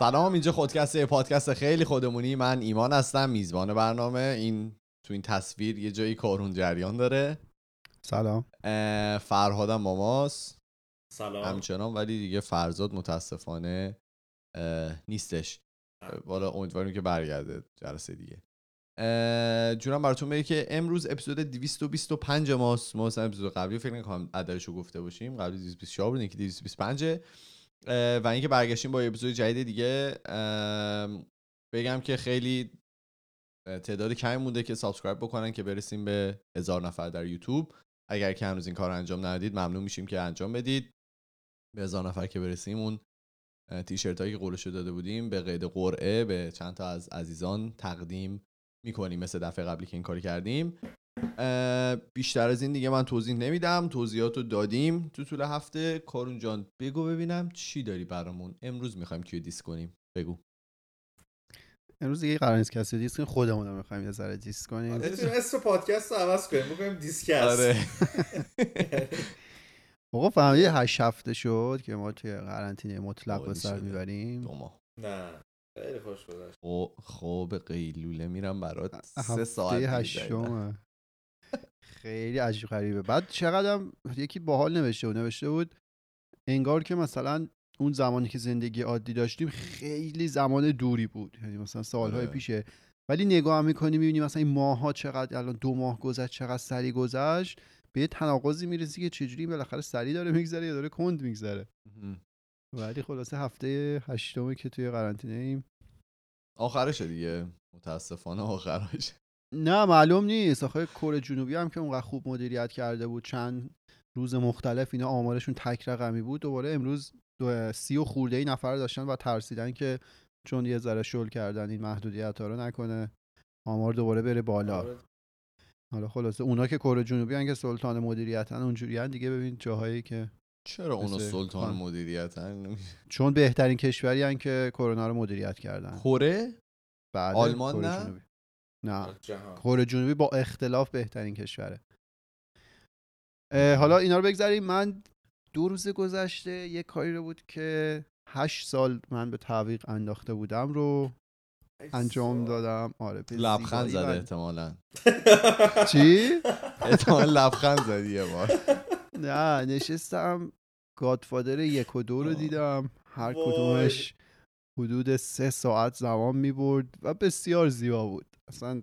سلام اینجا خودکست یه پادکست خیلی خودمونی. من ایمان هستم میزبان برنامه. این تو این تصویر یه جایی کارون جریان داره. سلام. فرهادم ماماس سلام. همچنان ولی دیگه فرزاد متاسفانه نیستش. والا امیدواریم که برگرده جلسه دیگه. جونم براتون بگه که امروز اپیزود 225 ماست. ما مثلا اپیزود قبلی فکر نکنم عددش رو گفته باشیم. قبلی 224 بود که 225 اه، و اینکه برگشتیم با اپیزود جدید دیگه بگم که خیلی تعداد کمی مونده که subscribe بکنن که برسیم به هزار نفر در یوتیوب. اگر که هنوز این کار انجام ندید ممنون میشیم که انجام بدید. به هزار نفر که برسیم اون تیشرت هایی که قولش داده بودیم به قید قرعه به چند تا از عزیزان تقدیم می‌کنیم مثل دفعه قبلی که این کار کردیم. بیشتر از این دیگه من توضیح نمیدم. توضیحات رو دادیم تو طول هفته. کارون جان بگو ببینم چی داری برامون؟ امروز می‌خوایم کیو diss کنیم؟ بگو. امروز دیگه قرار نیست کسی diss کنیم خودمون رو می‌خوایم یه ذره diss کنیم. می‌تونیم اسم پادکست رو عوض کنیم بکنیم disscast آره. آقا فهمیدی هشت هفته شد که ما توی قرنطینه مطلق به سر. می‌بریم؟ دو ماه. نه خیلی خوش گذشت. خب قیلوله میرم برات سه ساعت. هشتمه. خیلی عجیب غریبه. بعد چقدرم یکی باحال نوشته بود نوشته بود انگار که مثلا اون زمانی که زندگی عادی داشتیم خیلی زمان دوری بود. یعنی مثلا سالهای آره. پیشه. ولی نگاه هم می‌کنی می‌بینی مثلا این ماها چقدر الان دو ماه گذشت چقدر سری گذشت به یه تناقضی می‌رسی که چجوری بالاخره سری داره میگذره یا داره کند میگذره. ولی خلاصه هفته هشتمه که توی قرنطینه ایم آخرشه دیگه. متاسفانه آخرش. نه معلوم نیست. آخه کره جنوبی هم که اونقدر خوب مدیریت کرده بود چند روز مختلف اینا آمارشون تک رقمی بود. دوباره امروز دو سی و خورده ای نفر داشتن و ترسیدن که چون یه ذره شل کردن این محدودیت ها رو نکنه آمار دوباره بره بالا. آره. حالا خلاصه اونا که کره جنوبی هن که سلطان مدیریتن اونجوری دیگه. ببین جاهایی که چرا اونو مثل سلطان خان. مدیریتن؟ چون بهترین کشوری هن که کرونا رو مدیریت کردن. کره؟ بعد آلمان نه؟ نه. کره جنوبی با اختلاف بهترین کشوره. حالا اینا رو بگذاریم. من دو روز گذشته یه کاری رو بود که هشت سال من به تعویق انداخته بودم رو انجام دادم. آره لبخند زده احتمالا. چی؟ احتمالا لبخند زدی یه بار. نه نشستم. گادفادر یک و دو رو. دیدم. هر. کدومش حدود سه ساعت زمان می برد و بسیار زیبا بود. اصلا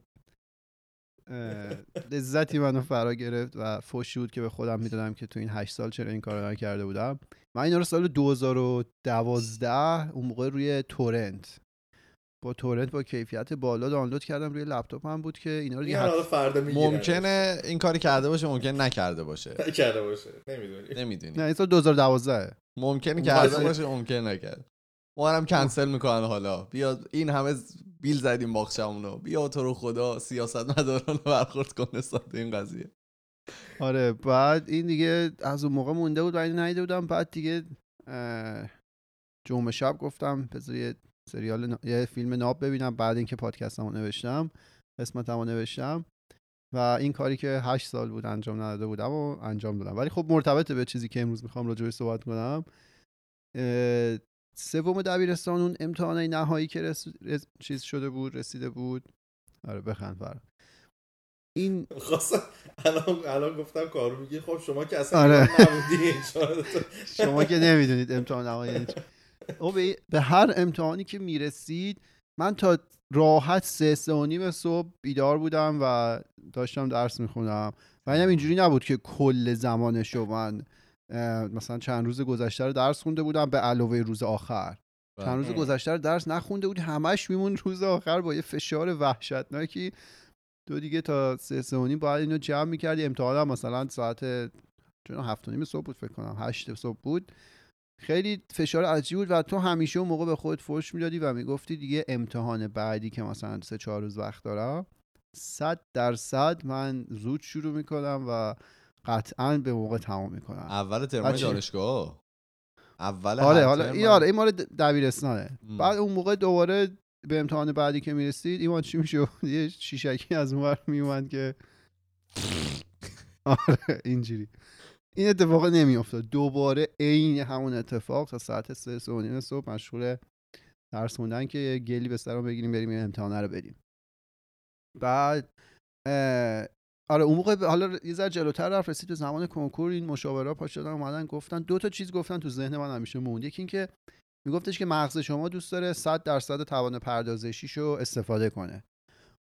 لذتی منو فرا گرفت و فوشی بود که به خودم می‌دادم که تو این هشت سال چرا این کار رو نکرده بودم. من اینا رو سال 2012 اون موقع روی تورنت با تورنت با کیفیت بالا دانلود کردم روی لپتاپم بود که اینا رو این دیگه فردا ممکنه این کاری کرده باشه ممکن نکرده باشه. کرده باشه. نمی‌دونی. نمی‌دونی. نه این سال 2012 ممکنه کرده باشه ممکن نکرد ما هم کنسل می‌کنن حالا. بیا این همه بیل زدیم باخشمونو بیا تو رو خدا سیاست مداران برخورد کن نسبت این قضیه. آره بعد این دیگه از اون موقع مونده بود و اینو ندیده بودم. بعد دیگه جمعه شب گفتم بذار یه سریال نا- یه فیلم ناب ببینم. بعد اینکه پادکستمو نوشتم قسمتمو نوشتم. و این کاری که هشت سال بود انجام نداده بودم و انجام دادم. ولی خب مرتبطه به چیزی که امروز می‌خوام راجعش صحبت کنم. سوم دبیرستان اون امتحانای نهایی که رس... رس- چیز شده بود رسیده بود. آره بخند برام این خواستم الان الان گفتم کارو میگی. خب شما که اصلا آره. شما که نمی‌دونید امتحان نهایی یعنی چی. او به, به هر امتحانی که می‌رسید من تا راحت سه سه و نیم صبح بیدار بودم و داشتم درس می‌خونم. و اینم اینجوری نبود که کل زمانش رو من مثلا چند روز گذشته رو درس خونده بودم به علاوه روز آخر. چند روز. گذشته رو درس نخونده بود همش میمون روز آخر با یه فشار وحشتناکی. تو دیگه تا سه سه باید اینو جمع می‌کردی. امتحان هم مثلا ساعت چون هفت و نیم صبح بود فکر کنم. هشت صبح بود. خیلی فشار عجیب بود و تو همیشه اون موقع به خودت فرش می‌دادی و می‌گفتی دیگه امتحان بعدی که مثلا سه چهار روز وقت دارم صد درصد من زود شروع می‌کنم و قطعا به موقع تمام می‌کنم اول ترم. دانشگاه. اول آره حالا این آره این مال دبیرستانه. بعد اون موقع دوباره به امتحان بعدی که می‌رسید ایمان چی میشه یه شیشکی از اون میومد که آره اینجوری. این اتفاق نمیافتاد. دوباره عین همون اتفاق تا ساعت سه سه صبح مشغول درس خوندن که گلی به سرمون بگیریم بریم این امتحانه رو بدیم. بعد آره اون موقع حالا یه ذره جلوتر رفت رسید به زمان کنکور این مشاورا پا شدن اومدن گفتن. دو تا چیز گفتن تو ذهن من همیشه موند. یکی این که میگفتش که مغز شما دوست داره 100 درصد توان پردازشیشو استفاده کنه.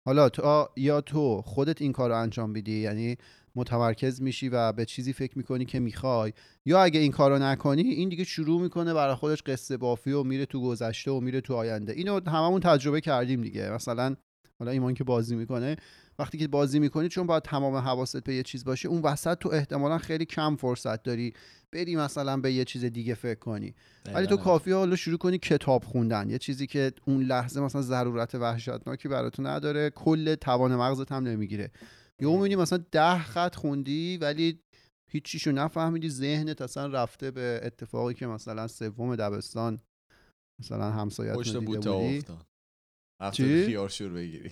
حالا تا یا تو خودت این کار رو انجام میدی یعنی متمرکز میشی و به چیزی فکر می‌کنی که می‌خوای یا اگه این کارو نکنی این دیگه شروع می‌کنه برای خودش قصه بافی و میره تو گذشته و میره تو آینده. اینو هممون تجربه کردیم دیگه. مثلا حالا ایمان که بازی می‌کنه وقتی که بازی می‌کنی چون باید تمام حواست به یه چیز باشه اون وسط تو احتمالا خیلی کم فرصت داری بری مثلا به یه چیز دیگه فکر کنی. ولی تو دقیقاً. کافی حالا شروع کنی کتاب خوندن. یه چیزی که اون لحظه مثلا ضرورت وحشتناکی براتون نداره کل توان مغزت هم نمی‌گیره. یهو می‌بینی مثلا ده خط خوندی ولی هیچیشو نفهمیدی ذهنت اصلا رفته به اتفاقی که مثلا سوم دبستان مثلا همسایت دیده بودی. خیارشور بگیری.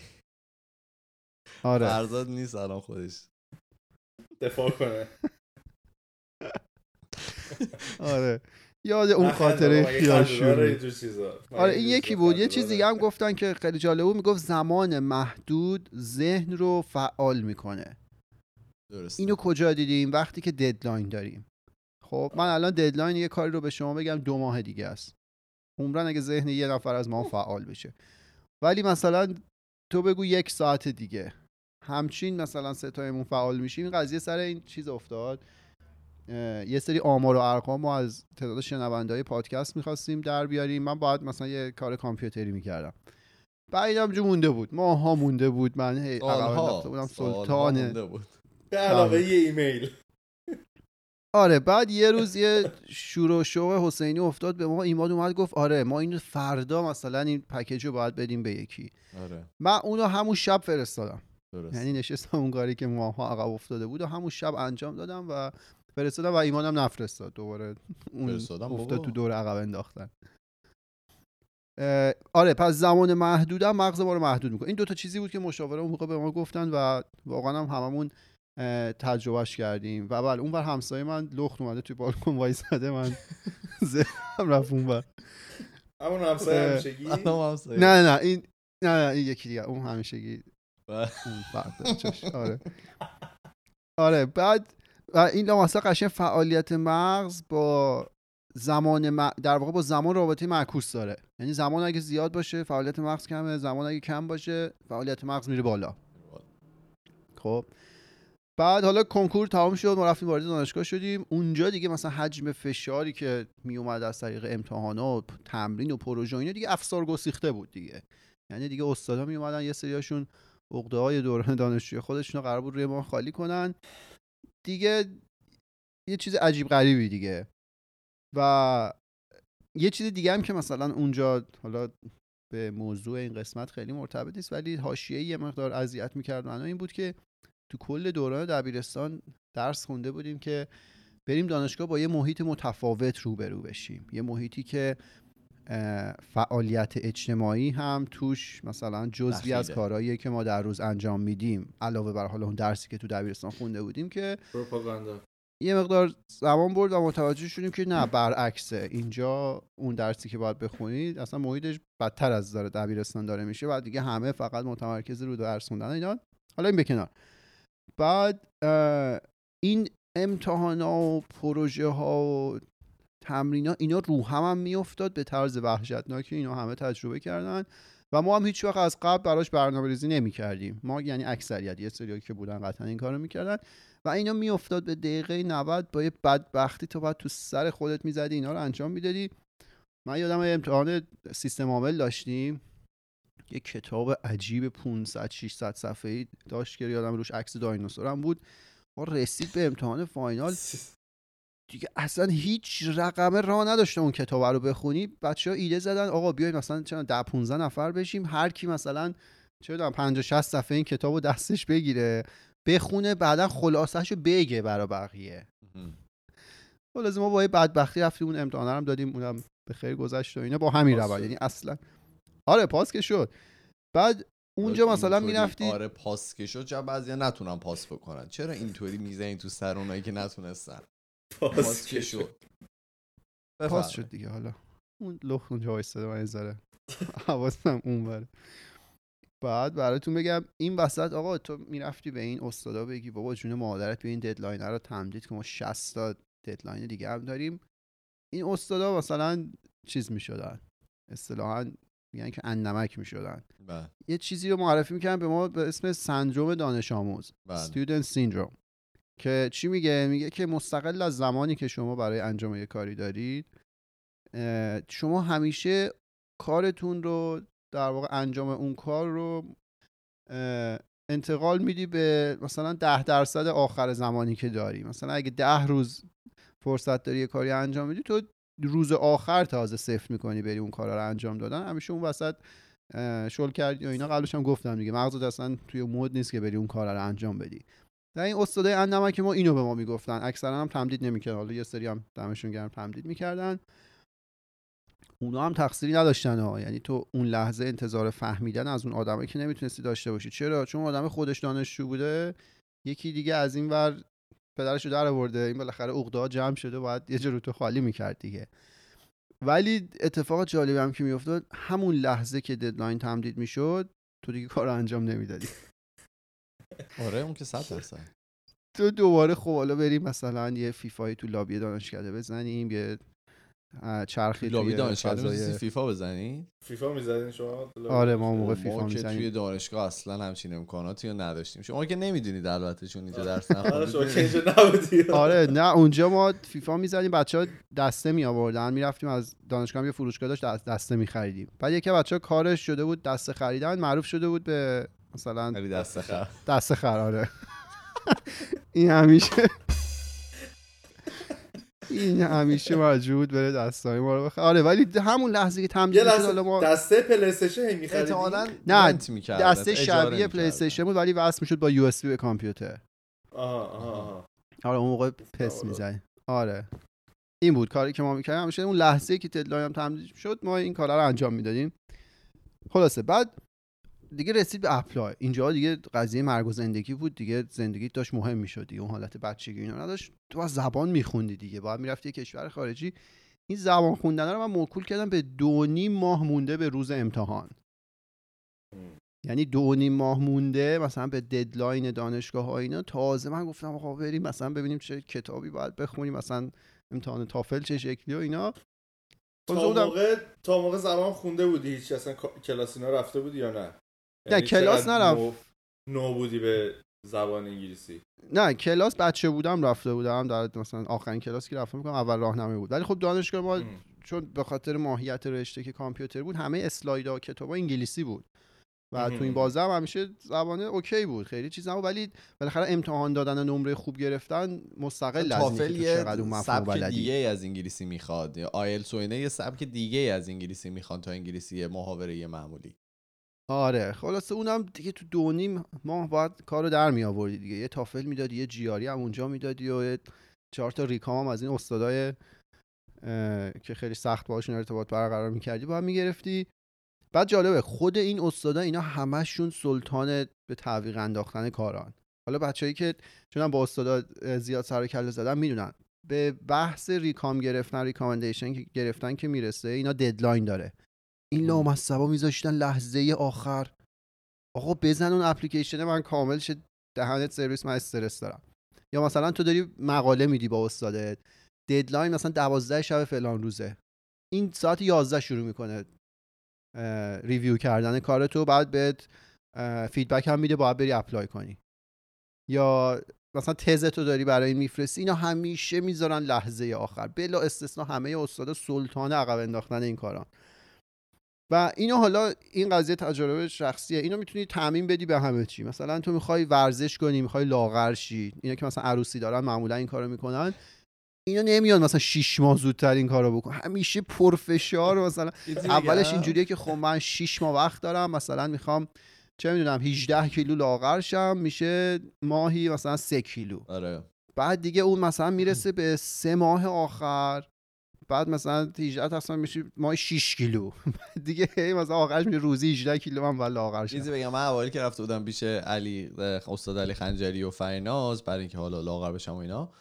آره. فرزاد نیست الان خودش. دفاع کنه. آره. یاد اون خاطره چیزا. آره این یکی بود. یه چیز؟ دیگه هم گفتن که خیلی جالب بود. می‌گفت زمان محدود ذهن رو فعال می‌کنه. درست اینو کجا دیدیم؟ وقتی که ددلاین داریم. خب من الان deadline یه کاری رو به شما بگم دو ماه دیگه است. عمراً اگه ذهن یه نفر از ما فعال بشه. ولی مثلا تو بگو یک ساعت دیگه. همچین مثلا سه تاییمون فعال میشیم این قضیه سر این چیز افتاد. یه سری آمار و ارقام ما از تعداد شنونده های پادکست می‌خواستیم در بیاریم. من باید مثلا یه کار کامپیوتری می‌کردم. بعدم جو مونده بود. ماها مونده بود. من هی بودم. سلطان. بود. به علاوه یه ایمیل. آره بعد یه روز یه شور و شوق حسینی افتاد به ما ایمان اومد گفت آره ما اینو فردا مثلا این پکیج رو باید بدیم به یکی. آره. من اونو همون شب فرستادم. درست. یعنی نشستم اون کاری که ماها عقب افتاده بود و همون شب انجام دادم و فرستادم و ایمانم نفرستاد. دوباره اون فرستادم افتاد. تو دور عقب انداختن. آره پس زمان محدودم مغز ما رو محدود می‌کنه. این دوتا چیزی بود که مشاوره اون موقع به ما گفتن و واقعا هم هممون تجربهش کردیم. و بله اون بر همسایه من لخت اومده توی بالکن وایساده من ذهنم رفت اون بر همون همسایه همیشگی؟ همسایه. نه نه این نه نه این یکی دیگه اون همیشگی. داره چش. آره. آره بعد و این مثلا قشنگ فعالیت مغز با زمان م- در واقع با زمان رابطه معکوس داره. یعنی زمان اگه زیاد باشه فعالیت مغز کمه زمان اگه کم باشه فعالیت مغز میره بالا. خب؟ بعد حالا کنکور تمام شد ما رفتیم وارد دانشگاه شدیم. اونجا دیگه مثلا حجم فشاری که می اومد از طریق امتحانات و تمرین و پروژه اینا دیگه افسار گسیخته بود دیگه. یعنی دیگه استادا می اومدن یه سریاشون عقده های دوران دانشجوی خودشون رو قرار بود روی ما خالی کنن. دیگه یه چیز عجیب غریبی دیگه. و یه چیز دیگه هم که مثلا اونجا حالا به موضوع این قسمت خیلی مرتبط نیست ولی حاشیه یه مقدار اذیت می‌کرد منو این بود که تو کل دوران دبیرستان درس خونده بودیم که بریم دانشگاه با یه محیط متفاوت روبرو بشیم. یه محیطی که فعالیت اجتماعی هم توش مثلا جزوی از. کارهایی که ما در روز انجام میدیم علاوه بر حالا اون درسی که تو دبیرستان خونده بودیم که پروپاگاندا. یه مقدار زمان برد و متوجه شدیم که نه برعکسه. اینجا اون درسی که باید بخونید اصلا محیطش بدتر از داره دبیرستان داره میشه و دیگه همه فقط متمرکز رو درس خوندن اینا. حالا این به کنار. بعد این امتحان ها و پروژه ها و تمرین ها اینا رو هم, هم میافتاد به طرز وحشتناکی. اینا همه تجربه کردن و ما هم هیچ وقت از قبل براش برنامه ریزی نمی کردیم ما یعنی اکثریت یه سری که بودن قطعا این کارو می‌کردن و اینا میافتاد به دقیقه 90 با یه بدبختی تو باید تو سر خودت می‌زدی اینا رو انجام می‌دادی. من یادم امتحان سیستم عامل داشتیم. یه کتاب عجیب 500 600 صفحه‌ای داشت که یادم روش عکس دایناسور هم بود. ما رسید به امتحان فاینال. دیگه اصلا هیچ رقمه راه نداشته اون کتاب رو بخونی. بچه ها ایده زدن آقا بیاید مثلا چند ده 15 نفر بشیم؟ هر کی مثلا چه بدونم 50 60 صفحه این کتاب رو دستش بگیره بخونه بعدا خلاصش رو بگه برا بقیه. خلاص ما با یه بدبختی رفتیم اون امتحان رو هم دادیم اونم به خیر گذشت و اینا. با همین روال. یعنی اصلا آره پاس که شد. بعد اونجا مثلا اینطوری. می‌رفتی آره پاس که شد چرا بعضیا نتونن پاس بکنن؟ چرا اینطوری می‌زنین تو سر اونایی که نتونستن؟ پاس که شد. پاس. شد دیگه حالا. اون لخت اونجا وایستاده من یه حواسم اون بره بعد براتون بگم این وسط آقا تو می‌رفتی به این استادا بگی بابا جون مادرت بیا این deadline رو تمدید که ما 60 تا deadline دیگه هم داریم. این استادا مثلا چیز می‌شدن. اصطلاحا میگن که اندمک می‌شدن. بله. یه چیزی رو معرفی می‌کنن به ما به اسم سندروم دانش آموز بله. student syndrome که چی میگه؟ میگه که مستقل از زمانی که شما برای انجام یه کاری دارید شما همیشه کارتون رو در واقع انجام اون کار رو انتقال میدی به مثلا ده درصد آخر زمانی که داری. مثلا اگه ده روز فرصت داری یه کاری انجام میدی تو روز آخر تازه صفر می‌کنی بری اون کارا رو انجام دادن. همیشه اون وسط شل کردی و اینا. قبلش هم گفتم دیگه. مغزت اصلا توی مود نیست که بری اون کارا رو انجام بدی. در این استادای اندمک ما اینو به ما می‌گفتن. اکثرا هم تمدید نمی‌کردن. حالا یه سری هم دمشون گرم تمدید می‌کردن. اونا هم تقصیری نداشتن ها. یعنی تو اون لحظه انتظار فهمیدن از اون آدمه که نمی‌تونستی داشته باشی. چرا؟ چون آدم خودش دانشجو بوده. یکی دیگه از این ور پدرشو در آورده این بالاخره عقده جمع شده باید یه جا رو تو خالی می‌کرد دیگه. ولی اتفاق جالبی هم که میافتاد همون لحظه که deadline تمدید می‌شد تو دیگه کار رو انجام نمی‌دادی. آره اون که صد درصد. تو دوباره خب حالا بریم مثلا یه فیفایی تو لابی دانشکده بزنیم یه چرخی لابی دانشگاه فضای- فیفا بزنی؟ فیفا می‌زدین شما؟ آره ما موقع ما فیفا که توی دانشگاه اصلا همچین امکاناتی رو نداشتیم. شما که نمی‌دونید البته چون اینجا درس آره شما که نخوندید آره نه اونجا ما فیفا می‌زنیم بچه ها دسته می آوردن می‌رفتیم از دانشگاه هم یه فروشگاه داشت دست- دسته می خریدیم بعد یکی بچه ها کارش شده بود دسته خریدن. معروف شده بود به مثلا خیلی دست خر. دسته خراره این همیشه. این همیشه مجبور بود بره دسته‌های ما رو بخره آره ولی همون لحظه که تمدید شد حالا ما دسته پلی استیشن؟ احتمالاً نه، دسته شبیه. پلی استیشن بود ولی وصل می‌شد با USB به کامپیوتر. آها آره اون موقع پس می‌زنی. آره. این بود کاری که ما می‌کردیم. همیشه اون لحظه که deadline هم تمدید شد ما این کارا رو انجام می‌دادیم. خلاصه بعد دیگه رسید به apply. اینجا دیگه قضیه مرگ و زندگی بود. دیگه زندگی داشت مهم می‌شد دیگه. اون حالت بچگی اینا نداشت. تو از زبان میخوندی دیگه. باید می‌رفتی کشور خارجی. این زبان خوندن رو من موکول کردم به دو نیم ماه مونده به روز امتحان. ام. یعنی دو نیم ماه مونده مثلا به ددلاین دانشگاه ها اینا تازه من گفتم آقا بریم مثلا ببینیم چه کتابی باید بخونیم مثلا امتحان تافل چه شکلی و اینا. تا موقع تا موقع زبان خونده بودی؟ هیچ اصلا کلاس اینا رفته بودی یا نه؟ نه، کلاس چقدر نرفت. نو, نو بودی به زبان انگلیسی؟ نه کلاس بچه بودم رفته بودم. در مثلا آخرین کلاسی که رفتم می‌کنم اول راهنمایی بود. ولی خب دانشگاه ما. چون به خاطر ماهیت رشته که کامپیوتر بود همه اسلایدها کتابا انگلیسی بود. و تو این. بازه هم همیشه زبانه OK بود. خیلی چیز نبود. ولی بالاخره امتحان دادن و نمره خوب گرفتن مستقل از چقدر اون مفهوم سبک بلدی. دیگه از انگلیسی می‌خواد. یا آیلتس و یه سبک دیگه از انگلیسی می‌خوان تا انگلیسی محاوره معمولی. آره خلاصه اونم دیگه تو دو نیم ماه باید کارو در می آوردی دیگه. یه تافل می‌دادی یه GRE ی هم اونجا می‌دادی و چهار تا recom هم از این استادای که خیلی سخت باشون ارتباط برقرار می‌کردی باید می‌گرفتی. بعد جالبه خود این استادا اینا همشون سلطان به تعویق انداختن کاران. حالا بچه‌ای که چون با استادا زیاد سر و کله زدن می‌دونن. به بحث recom گرفتن recommendation که گرفتن که می‌رسه اینا deadline داره. این لامصبا میذاشتن لحظه آخر. آقا بزن اون اپلیکیشن من کامل شه دهنت سرویس من استرس دارم. یا مثلا تو داری مقاله میدی با استادت. deadline مثلا دوازده شب فلان روزه. این ساعت 11 شروع می‌کنه review کردن کارتو بعد بهت feedback هم میده باید بری apply کنی. یا مثلا تزتو داری برای این میفرستی اینا همیشه می‌ذارن لحظه آخر. بلا استثنا همه استادا سلطان عقب انداختن این کاران و اینو حالا این قضیه تجربه شخصیه. اینو می‌تونی تعمیم بدی به همه چی. مثلا تو می‌خوای ورزش کنی می‌خوای لاغر شی اینا که مثلا عروسی دارن معمولا این کارو می‌کنن. اینا نمیان مثلا 6 ماه زودتر این کارو بکن. همیشه پرفشار مثلا. اولش اینجوریه که خب من 6 ماه وقت دارم مثلا می‌خوام چه می‌دونم 18 کیلو لاغر شم میشه ماهی مثلا 3 کیلو. آره. بعد دیگه اون مثلا می‌رسه به سه ماه آخر. بعد مثلا 18 تصمیم میشه ماه 6 کیلو. دیگه مثلا آخرش میشه روزی 18 کیلو من باید لاغر شم چیزی بگم من اوایل که رفته بودم پیش علی استاد علی خنجری و فریناز برای اینکه حالا لاغر بشم و اینا.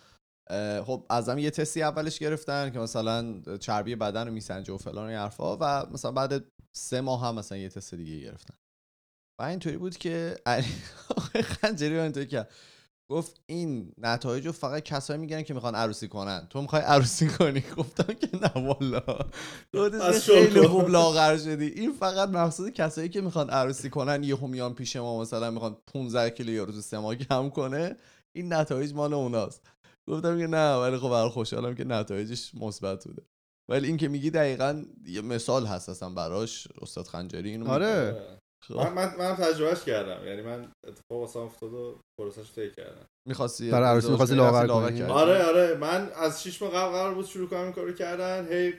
خب ازم یه تستی اولش گرفتن که مثلا چربی بدن رو میسنجه و فلان و این حرفا و مثلا بعد سه ماه هم مثلا یه تست دیگه گرفتن. و اینطوری بود که علی خنجری اینطوری کرد. گفت این نتایج رو فقط کسایی میگن که می‌خوان عروسی کنن. تو می‌خوای عروسی کنی؟ گفتم که نه والا. از خیلی. خوب لاغر شدی. این فقط مقصود کسایی که می‌خوان عروسی کنن یهو میان پیش ما مثلا می‌خوان 15 کیلو یارو تو سه ماه کم کنه. این نتایج مال اوناست. گفتم که نه ولی خب برای خوشحالم که نتایجش مثبت بوده. ولی این که میگی دقیقا یه مثال هست اصلا براش استاد خنجری اینو میگه. آره. خب، من من منم تجربهش کردم. یعنی من اتفاق واسه افتاد و پروسش طی کردم. می‌خواستی برای عروسی می‌خواستی لاغر کنی؟ آره آره. من از 6 ماه قبل قرار بود شروع کنم این کارو کردن. هی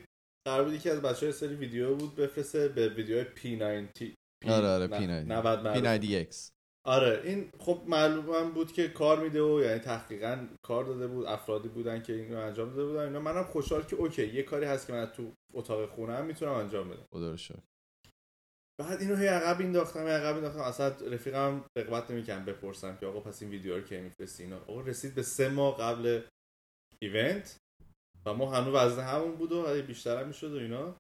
قرار بود یکی از بچه‌ها سری ویدیو بود بفرسته به ویدیوهای P90 آره آره نه- پی 90 90 پی معروف. 90 X. آره این خب معلوم بود که کار میده و یعنی تحقیقا کار داده بود افرادی بودن که این رو انجام داده بودن اینا. منم خوشحال که اوکی یه کاری هست که من تو اتاق خونم می‌تونم انجام بدم. خدا رو شکر. بعد اینو هی عقب هی عقب انداختم. اصلا رفیقم رغبت نمی‌کنم بپرسم که آقا پس این ویدیو رو کی میفرستی؟ اینا. آقا رسید به سه ماه قبل ایونت و ما هنوز وزن همون بود و بیشتر هم می‌شد و اینا.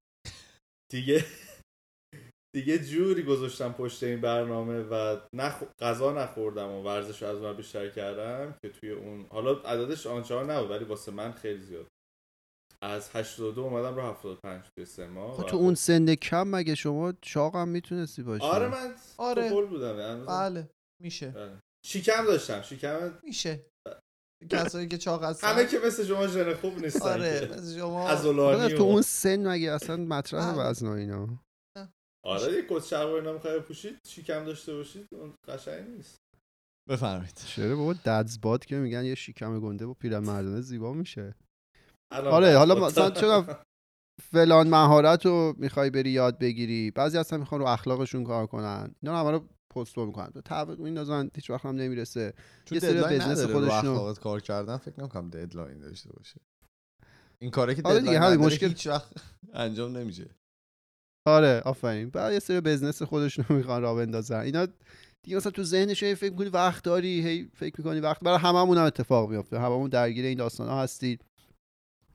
دیگه دیگه جوری گذاشتم پشت این برنامه و نخ... غذا نخوردم و ورزش از اون بیشتر کردم که توی اون حالا عددش آنچنان نبود ولی واسه من خیلی زیاد از 82 اومدم رو 75 توی سه ماه خب تو اون سن کم مگه شما چاق هم می‌تونستی باشی؟ آره من آره. بودم یعنی بله میشه. بله. شکم داشتم شکم میشه. کسایی که چاق هستن. همه که مثل شما ژن خوب نیستن آره. مثل شما آره، تو اون سن مگه اصلا مطرح بله. وزن و اینا؟ آره یه کت شلوار اینا می‌خوای بپوشید شکم داشته باشید اون قشنگ نیست. بفرمایید. چرا بابا ددزباد که میگن یه شیکم گنده با پیرمردانه زیبا میشه. آره حالا. مثلا چرا فلان مهارت رو می‌خوای بری یاد بگیری؟ بعضی اصلا می‌خوان رو اخلاقشون کار کنن. اینا همه رو پستو می‌کنن. تعویض این نازن هیچ وقت هم نمی‌رسه. چون یه سری بزنس رو اخلاقت کار کردن. فکر نمی‌کنم deadline داشته باشه. این کاره که آره دیگه، deadline همین مشکل- هیچ وقت انجام نمیشه. آره آفرین. بعد یه سری business خودشون رو می‌خوان راه بندازن. اینا دیگه مثلا تو ذهنش هی فکر می‌کنی وقت داری هی فکر می‌کنی وقت برای هممون هم اتفاق میفته هممون درگیر این داستان ها هستید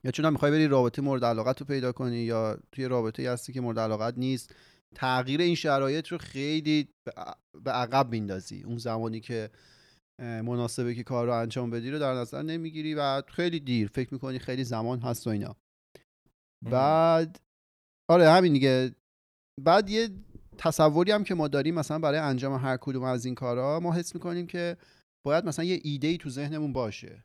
یا چون هم می‌خوای بری رابطه مورد علاقت رو پیدا کنی یا توی رابطه هستی که مورد علاقت نیست تغییر این شرایط رو خیلی به عقب میندازی. اون زمانی که مناسبه که کار رو انجام بدی رو در نظر نمی‌گیری و خیلی دیر. فکر می‌کنی خیلی زمان هست و اینا. بعد آره همین دیگه. بعد یه تصوری هم که ما داریم مثلا برای انجام هر کدوم از این کارا ما حس می‌کنیم که باید مثلا یه ایده ای تو ذهنمون باشه.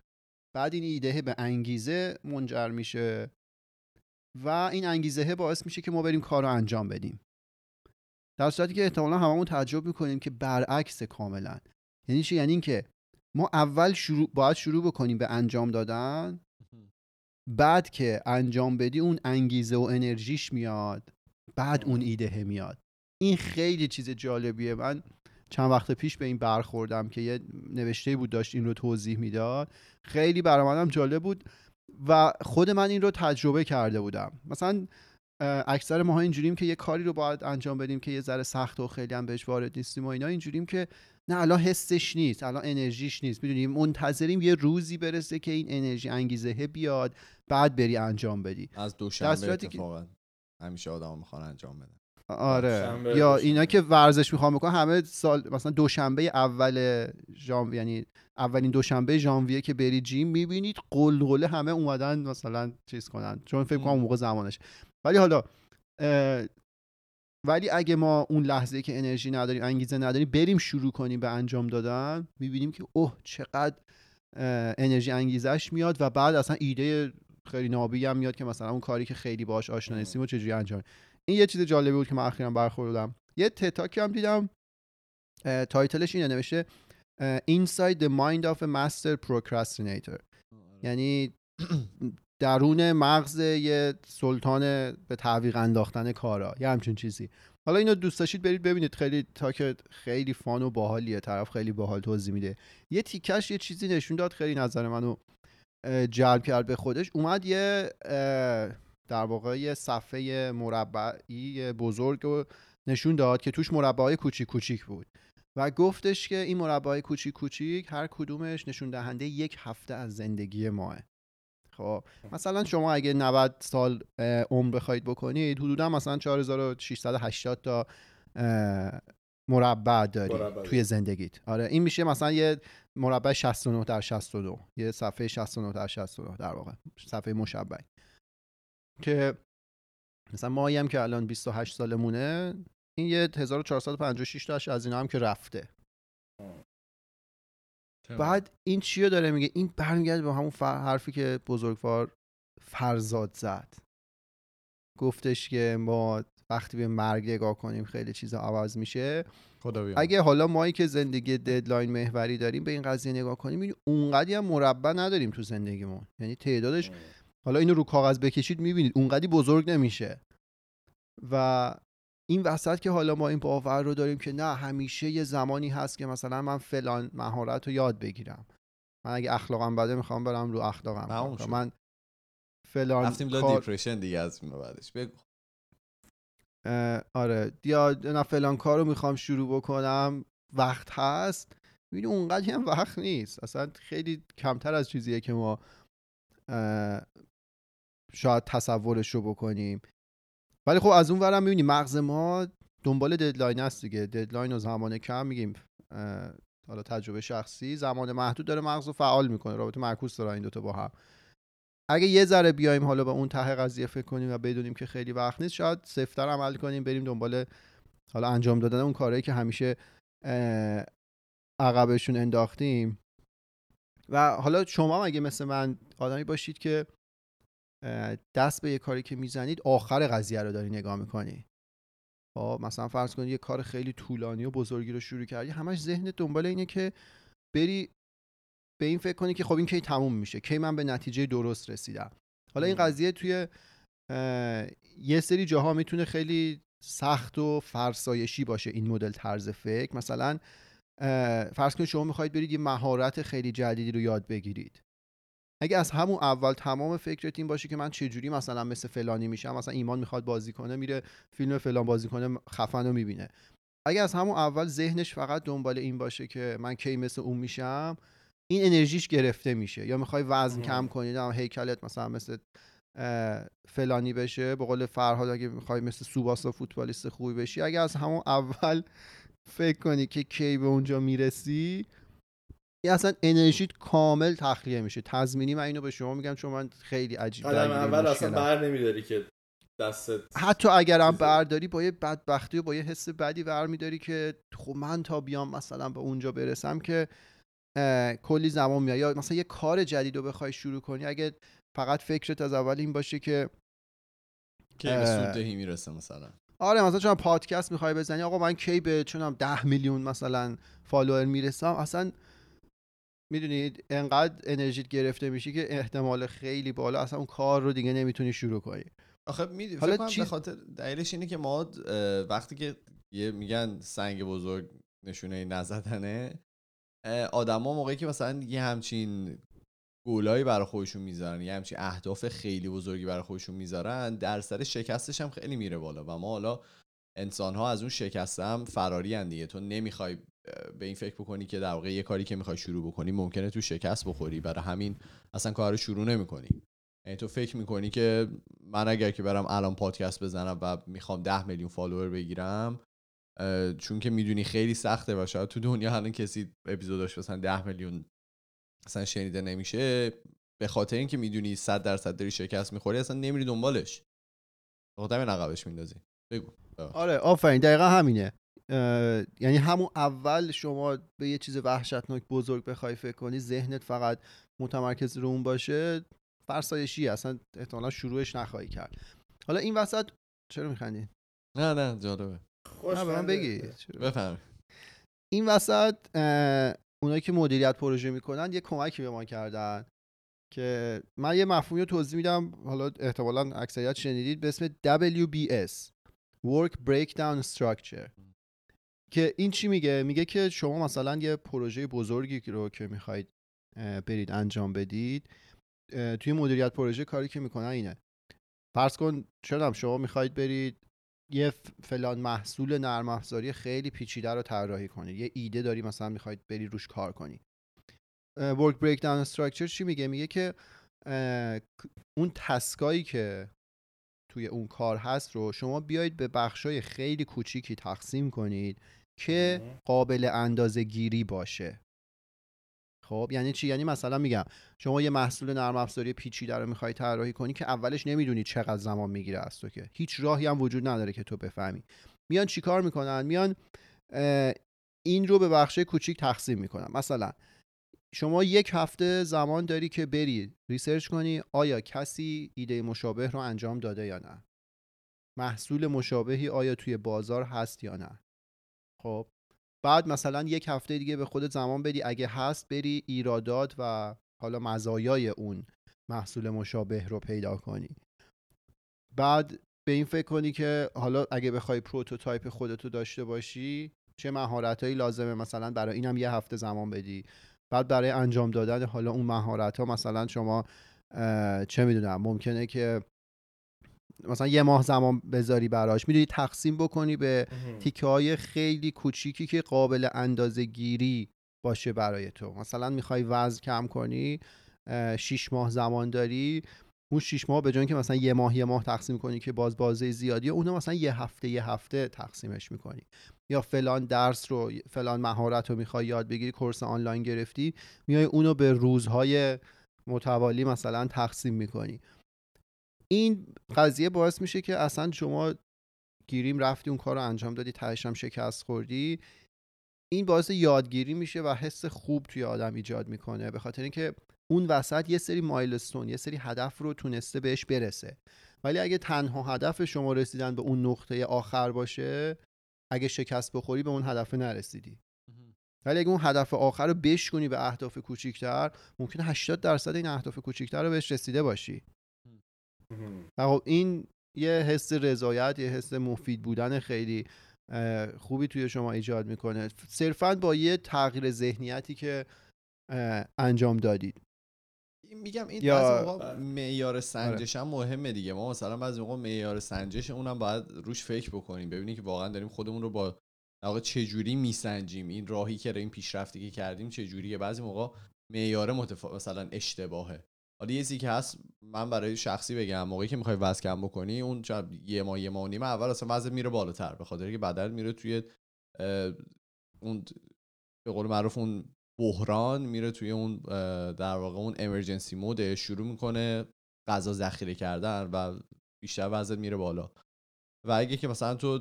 بعد این ایده به انگیزه منجر میشه و این انگیزه باعث میشه که ما بریم کار رو انجام بدیم. در صورتی که احتمالا هممون تعجب می‌کنیم که برعکس کاملا. یعنی چی؟ یعنی اینکه ما اول شروع باید شروع بکنیم به انجام دادن بعد که انجام بدی اون انگیزه و انرژیش میاد بعد اون ایده میاد. این خیلی چیز جالبیه. من چند وقت پیش به این برخوردم که یه نوشته بود داشت این رو توضیح می‌داد. خیلی برای منم جالب بود و خود من این رو تجربه کرده بودم. مثلا اکثر ماها اینجوریم که یه کاری رو باید انجام بدیم که یه ذره سخت و خیلی هم بهش وارد نیستیم و اینا اینجوریم که نه الان حسش نیست الان انرژیش نیست. می‌دونیم منتظریم یه روزی برسه که این انرژی انگیزه بیاد بعد بری انجام بدی. از دوشنبه اتفاقا همیشه آدم می‌خوان انجام بدن. آره. یا. اینا که ورزش می‌خوام بکنن همه سال مثلا دوشنبه اول ژانویه یعنی اولین دوشنبه ژانویه که بری جیم می‌بینید قلقله همه اومدن مثلا چیز کنن. چون فکر کنم اون موقع زمانش. ولی حالا ولی اگه ما اون لحظه که انرژی نداریم انگیزه نداریم بریم شروع کنیم به انجام دادن می‌بینیم که اوه چقدر انرژی انگیزش میاد و بعد اصلا ایده خیلی نابی هم میاد که مثلا اون کاری که خیلی باش آشنا نیستیم و چجوری انجام این یه چیز جالبی بود که من اخیرا برخوردم. یه تتاکی هم دیدم. تایتلش اینه نوشته Inside the Mind of a Master Procrastinator. یعنی درون مغز یه سلطان به تعویق انداختن کارا. یه همچین چیزی. حالا اینو دوست داشتید برید ببینید. خیلی تاک خیلی فان و باحالیه. طرف خیلی باحال توضیح میده. یه تیکش یه چیزی نشون داد خیلی نظر منو جلب کرد به خودش. اومد یه در واقع یه صفحه مربعی بزرگ رو نشون داد که توش مربعای کوچیک کوچیک بود. و گفتش که این مربعای کوچیک کوچیک هر کدومش نشون دهنده یک هفته از زندگی ماه. خب مثلا شما اگه 90 سال عمر بخواید بکنید حدودا مثلا 4680 تا مربع داری مربع. توی زندگیت. آره این میشه مثلا یه مربع 69 در 69 یه صفحه 69 در 69 در واقع صفحه مشبع. که مثلا ماهی هم که الان 28 سالمونه این یه 1456 تاش از اینا هم که رفته. بعد این چیو داره میگه؟ این برمیگرده به همون فر- حرفی که بزرگوار فرزاد زد. گفتش که ما وقتی به مرگ نگاه کنیم خیلی چیزا عوض میشه. خدا. اگه حالا مایی که زندگی ددلاین محوری داریم به این قضیه نگاه کنیم می‌بینیم اونقدی هم مربع نداریم تو زندگیمون. یعنی تعدادش حالا اینو رو کاغذ بکشید می‌بینید اونقدی بزرگ نمیشه. و این وسط که حالا ما این باور رو داریم که نه همیشه یه زمانی هست که مثلا من فلان مهارت رو یاد بگیرم. من اگه اخلاقم بده می‌خوام برم رو اخلاقم. من فلان رفتیم کار- depression دیگه از این بعدش. بگو. آره. یا نه فلان کار رو می‌خوام شروع بکنم وقت هست. می‌بینی اونقدر هم وقت نیست. اصلا خیلی کمتر از چیزیه که ما شاید تصورش رو بکنیم. ولی خب از اون ورم می‌بینی مغز ما دنبال deadline است دیگه. deadline و زمان کم میگیم. حالا تجربه شخصی زمان محدود داره مغز رو فعال می‌کنه. رابطه معکوس داره این دوتا با هم. اگه یه ذره بیایم حالا به اون ته قضیه فکر کنیم و بدونیم که خیلی وقت نیست شاید سفتر عمل کنیم بریم دنبال حالا انجام دادن اون کارهایی که همیشه عقبشون انداختیم. و حالا شما هم اگه مثل من آدمی باشید که دست به یه کاری که می‌زنید آخر قضیه رو داری نگاه می‌کنی. خب مثلا فرض کنید یه کار خیلی طولانی و بزرگی رو شروع کردی همش ذهنت دنبال اینه که بری به این فکر کنی که خب این کی تموم میشه کی من به نتیجه درست رسیدم. حالا این. قضیه توی یه سری جاها می‌تونه خیلی سخت و فرسایشی باشه این مدل طرز فکر. مثلا فرض کنید شما می‌خواید برید یه مهارت خیلی جدیدی رو یاد بگیرید. اگه از همون اول تمام فکرت این باشه که من چجوری مثلا مثل فلانی میشم مثلا ایمان می‌خواد بازی کنه میره فیلم فلان بازی کنه خفن رو می‌بینه. اگه از همون اول ذهنش فقط دنبال این باشه که من کی مثل اون میشم این انرژیش گرفته میشه. یا می‌خوای وزن. کم کنی نه هیکلت مثلا مثل فلانی بشه به قول فرهاد اگه می‌خوای مثل سوباسا فوتبالیست خوبی بشی. اگه از همون اول فکر کنی که کی به اونجا می‌رسی اصلا انرژیت کامل تخلیه میشه تضمینی من اینو به شما میگم چون من خیلی عجیب قدم اول اصلا. بر نمیداری که دستت حتی اگرم چیزه. برداری با یه بدبختی و با یه حس بدی برمیداری که خب من تا بیام مثلا به اونجا برسم که کلی زمان میاد یا مثلا یه کار جدید رو بخوای شروع کنی اگه فقط فکرت از اول این باشه که که به اه. سود دهی می‌رسه مثلا آره مثلا چون پادکست می‌خوای بزنی آقا من کی به چونم ده میلیون مثلا فالوور می‌رسم اصلا می‌دونید انقدر انرژیت گرفته میشی که احتمال خیلی بالا اصلا اون کار رو دیگه نمی‌تونی شروع کنی. آخه می حالا چیز- خاطر دلیلش اینه که ما وقتی که یه میگن سنگ بزرگ نشونه نزدنه آدما موقعی که مثلا یه همچین گولایی برای خودشون می‌ذارن یه همچین اهداف خیلی بزرگی برای خودشون می‌ذارن درصد شکستش هم خیلی میره بالا و ما حالا انسان ها از اون شکسته هم فراری هن دیگه. تو نمی‌خوای به این فکر بکنی که در واقع یه کاری که می‌خوای شروع بکنی ممکنه تو شکست بخوری. برای همین اصلا کار رو شروع نمی‌کنی. یعنی تو فکر می‌کنی که من اگر که برم الان پادکست بزنم و می‌خوام ده میلیون فالوور بگیرم چون که می‌دونی خیلی سخته و شاید تو دنیا الان کسی اپیزوداش مثلا ده میلیون اصلا شنیده نمیشه به خاطر اینکه می‌دونی صد درصد داری شکست می‌خوری اصلا نمیری دنبالش. همین عقبش میندازی. بگو. آره آفرین دقیقا همینه. یعنی همون اول شما به یه چیز وحشتناک بزرگ بخوای فکر کنی ذهنت فقط متمرکز رو اون باشه فرسایشی اصلا احتمالا شروعش نخواهی کرد حالا این وسط چرا میخندی؟ نه نه جالبه خوش نه به من. بگی؟ بفهم این وسط اونایی که مدیریت پروژه می‌کنن یه کمکی به ما کردن که من یه مفهومی رو توضیح میدم حالا احتمالا اکثریت شنیدید به اسم WBS Work Breakdown Structure که این چی میگه؟ میگه که شما مثلا یه پروژه بزرگی رو که می‌خواید برید انجام بدید توی مدیریت پروژه کاری که می‌کنن اینه. فرض کن شدم شما می‌خواید برید یه فلان محصول نرم افزاری خیلی پیچیده رو طراحی کنید یه ایده داری مثلا می‌خواید بری روش کار کنی. ورک بریک داون استراکچر چی میگه؟ میگه که اون تسکایی که توی اون کار هست رو شما بیایید به بخشای خیلی کوچیکی تقسیم کنید. که. قابل اندازه گیری باشه. خب یعنی چی؟ یعنی مثلا میگم شما یه محصول نرم افزاری پیچیده رو می‌خوای طراحی کنی که اولش نمی‌دونی چقدر زمان می‌گیره از تو که. هیچ راهی هم وجود نداره که تو بفهمی. میان چیکار می‌کنن؟ میان این رو به بخش کوچیک تقسیم می‌کنن. مثلا شما یک هفته زمان داری که بری ریسرچ کنی آیا کسی ایده مشابه رو انجام داده یا نه. محصول مشابهی آیا توی بازار هست یا نه. خب. بعد مثلا یک هفته دیگه به خودت زمان بدی. اگه هست بری ایرادات و حالا مزایای اون محصول مشابه رو پیدا کنی. بعد به این فکر کنی که حالا اگه بخوای prototype خودتو داشته باشی چه مهارتهایی لازمه مثلا برای اینم یه هفته زمان بدی. بعد برای انجام دادن حالا اون مهارت ها مثلا شما چه می‌دونم ممکنه که مثلا یه ماه زمان بذاری براش می‌دونی تقسیم بکنی به. تیکه های خیلی کوچیکی که قابل اندازه گیری باشه برای تو. مثلا می‌خوای وزن کم کنی شیش ماه زمان داری اون شیش ماه به جای که مثلا یه ماه یه ماه تقسیم کنی که باز بازه زیادی اونو مثلا یه هفته یه هفته تقسیمش می‌کنی. یا فلان درس رو فلان مهارت رو می‌خوای یاد بگیری کورس آنلاین گرفتی میای اونو به روزهای متوالی مثلا تقسیم می‌کنی. این قضیه باعث میشه که اصلا شما گیریم رفتی اون کار رو انجام دادی تهش هم شکست خوردی. این باعث یادگیری میشه و حس خوب توی آدم ایجاد می‌کنه. به خاطر اینکه اون وسط یه سری مایلستون یه سری هدف رو تونسته بهش برسه. ولی اگه تنها هدف شما رسیدن به اون نقطه آخر باشه اگه شکست بخوری به اون هدف نرسیدی. ولی اگه اون هدف آخر رو بشکنی به اهداف کوچیکتر ممکنه 80 درصد این اهداف کوچیکتر رو بهش رسیده باشی. خب این یه حس رضایت یه حس مفید بودن خیلی خوبی توی شما ایجاد می‌کنه. صرفا با یه تغییر ذهنیتی که انجام دادید. این میگم این یا- بعضی موقع بله. معیار سنجش هم مهمه دیگه. ما مثلا بعضی موقع معیار سنجش اونم باید روش فکر بکنیم ببینیم که واقعا داریم خودمون رو با واقع چه جوری میسنجیم. این راهی که این پیشرفتی که کردیم چه جوریه بعضی موقع معیار متفا... مثلا اشتباهه. حالا یه چیزی که هست من برای شخصی بگم موقعی که می‌خوای وزن کم بکنی اون چه- یه ماه یه ماه و نیمه اول اصلا وزن میره بالاتر به خاطر که بدن میره توی اون به قول معروف اون بحران میره توی اون در واقع اون امرجنسی مود شروع می‌کنه غذا ذخیره کردن و بیشتر وزن میره بالا. و اگه که مثلا تو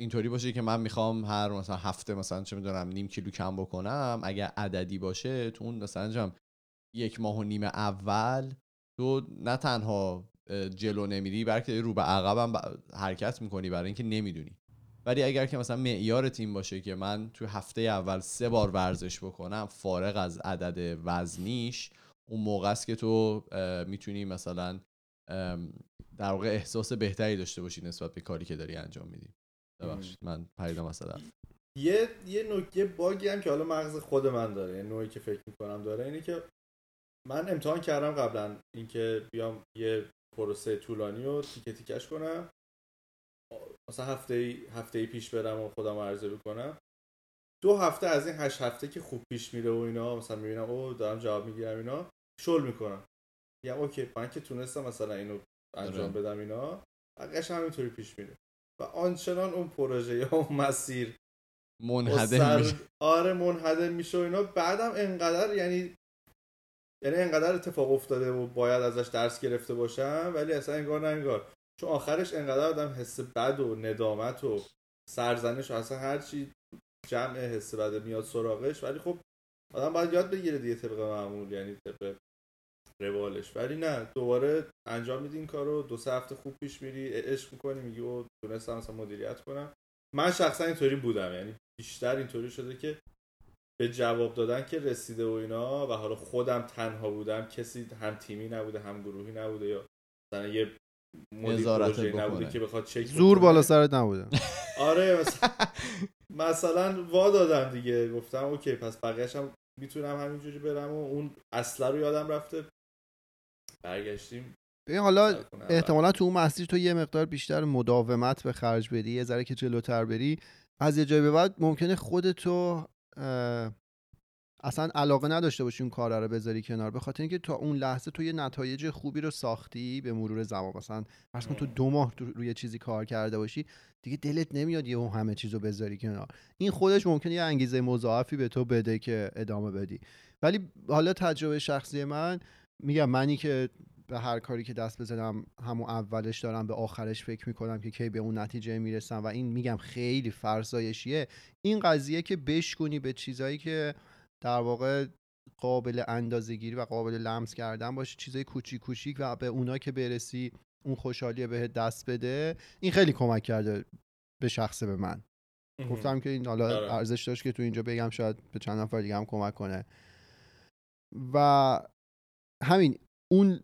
اینطوری باشه که من می‌خوام هر مثلا هفته مثلا چه می‌دونم نیم کیلو کم بکنم اگر عددی باشه تو اون مثلا جم یک ماه و نیم اول تو نه تنها جلو نمیری بلکه رو به عقبم ب- حرکت می‌کنی برای اینکه نمی‌دونی. ولی اگر که مثلا معیار تیم باشه که من تو هفته اول سه بار ورزش بکنم فارغ از عدد وزنیش اون موقع است که تو می‌تونی مثلا در واقع احساس بهتری داشته باشی نسبت به کاری که داری انجام میدی. ببخشید من پریدم مثلا یه یه نکته باگی هم که حالا مغز خود من داره یه نوعی که فکر می‌کنم داره اینه که من امتحان کردم قبلا اینکه بیام یه پروسه طولانی رو تیکه تیکش کنم. مثلا هفته ای هفته ای پیش برم و خودم رو ارزیابی کنم دو هفته از این هشت هفته که خوب پیش میره و اینا مثلا می‌بینم او دارم جواب می‌گیرم اینا شل می‌کنم. یا اوکی من که تونستم مثلا اینو انجام آره. بدم اینا بقیش همینطوری پیش میره. و آنچنان اون پروژه یا اون مسیر منحدر سر- میشه. آره منحدر میشه و اینا. بعدم انقدر یعنی یعنی انقدر اتفاق افتاده و باید ازش درس گرفته باشم ولی اصلا انگار نه انگار. چون آخرش انقدر آدم حس بد و ندامت و سرزنش و اصلا هرچی جمع حس بد میاد سراغش ولی خب آدم باید یاد بگیره دیگه طبق معمول یعنی طبق روالش. ولی نه دوباره انجام میدی این کارو دو سه هفته خوب پیش میری عشق می‌کنی میگی او تونستم مثلا مدیریت کنم. من شخصا اینطوری بودم یعنی بیشتر اینطوری شده که به جواب دادن که رسیده و اینا و حالا خودم تنها بودم کسی هم تیمی نبوده هم گروهی نبوده یا مثلا یه نظارت نبوده. که بخواد چک زور بکنه. بالا سرت نبوده. آره مثلا مثلا وا دادم دیگه. گفتم اوکی پس بقیه‌ش هم می‌تونم همینجوری برم و اون اصلا رو یادم رفته. برگشتیم. ببین حالا احتمالا تو اون مسیر تو یه مقدار بیشتر مداومت به خرج بدی یه ذره که جلوتر بری. از یه جای به بعد ممکنه خودتو اصلا علاقه نداشته باشی اون کار رو بذاری کنار به خاطر اینکه تا اون لحظه تو یه نتایج خوبی رو ساختی به مرور زمان. مثلا فرض کن تو دو ماه تو روی چیزی کار کرده باشی دیگه دلت نمیاد یه همه چیزو بذاری کنار. این خودش ممکنه یه انگیزه مضاعفی به تو بده که ادامه بدی. ولی حالا تجربه شخصی من میگم منی که به هر کاری که دست بزنم همون اولش دارم به آخرش فکر می‌کنم که کی به اون نتیجه می‌رسم. و این میگم خیلی فرزایشیه این قضیه که بشکنی به چیزایی که در واقع قابل اندازه گیری و قابل لمس کردن باشه چیزای کوچیک کوچیک و به اونا که برسی اون خوشحالی بهت دست بده این خیلی کمک کرده به شخص به من. گفتم که این حالا آره. ارزش داشت که تو اینجا بگم شاید به چند نفر دیگه هم کمک کنه. و همین اون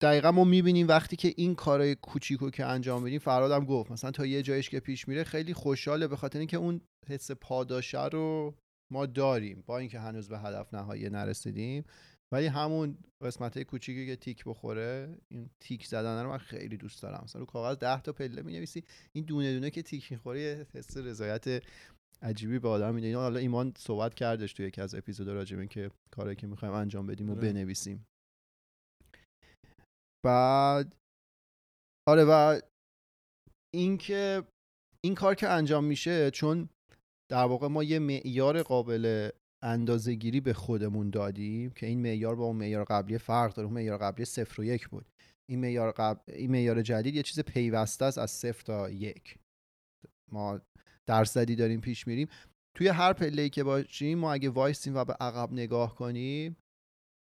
دقیقا ما می‌بینیم وقتی که این کارهای کوچیکو که انجام میدیم فرادم گفت مثلا تا یه جایش که پیش میره خیلی خوشحاله به خاطر اینکه اون حس پاداشه رو ما داریم با اینکه هنوز به هدف نهایی نرسیدیم. ولی همون قسمت کوچیکی که تیک بخوره این تیک زدن رو من خیلی دوست دارم. مثلا رو کاغذ 10 تا پله می نویسی این دونه دونه که تیک می‌خوره یه حس رضایت عجیبی به آدم میده. حالا ایمان صحبت کردش توی یکی از اپیزود راجع به اینکه کاری که می‌خوایم انجام بدیم و آره. بنویسیم. بعد آره و اینکه این کار که انجام میشه چون در واقع ما یه معیار قابل اندازه گیری به خودمون دادیم که این معیار با اون معیار قبلی فرق داره اون معیار قبلی صفر و یک بود. این معیار قبل این معیار جدید یه چیز پیوسته است از صفر تا یک. ما درصدی داریم پیش میریم. توی هر پله که باشیم ما اگه وایسیم و به عقب نگاه کنیم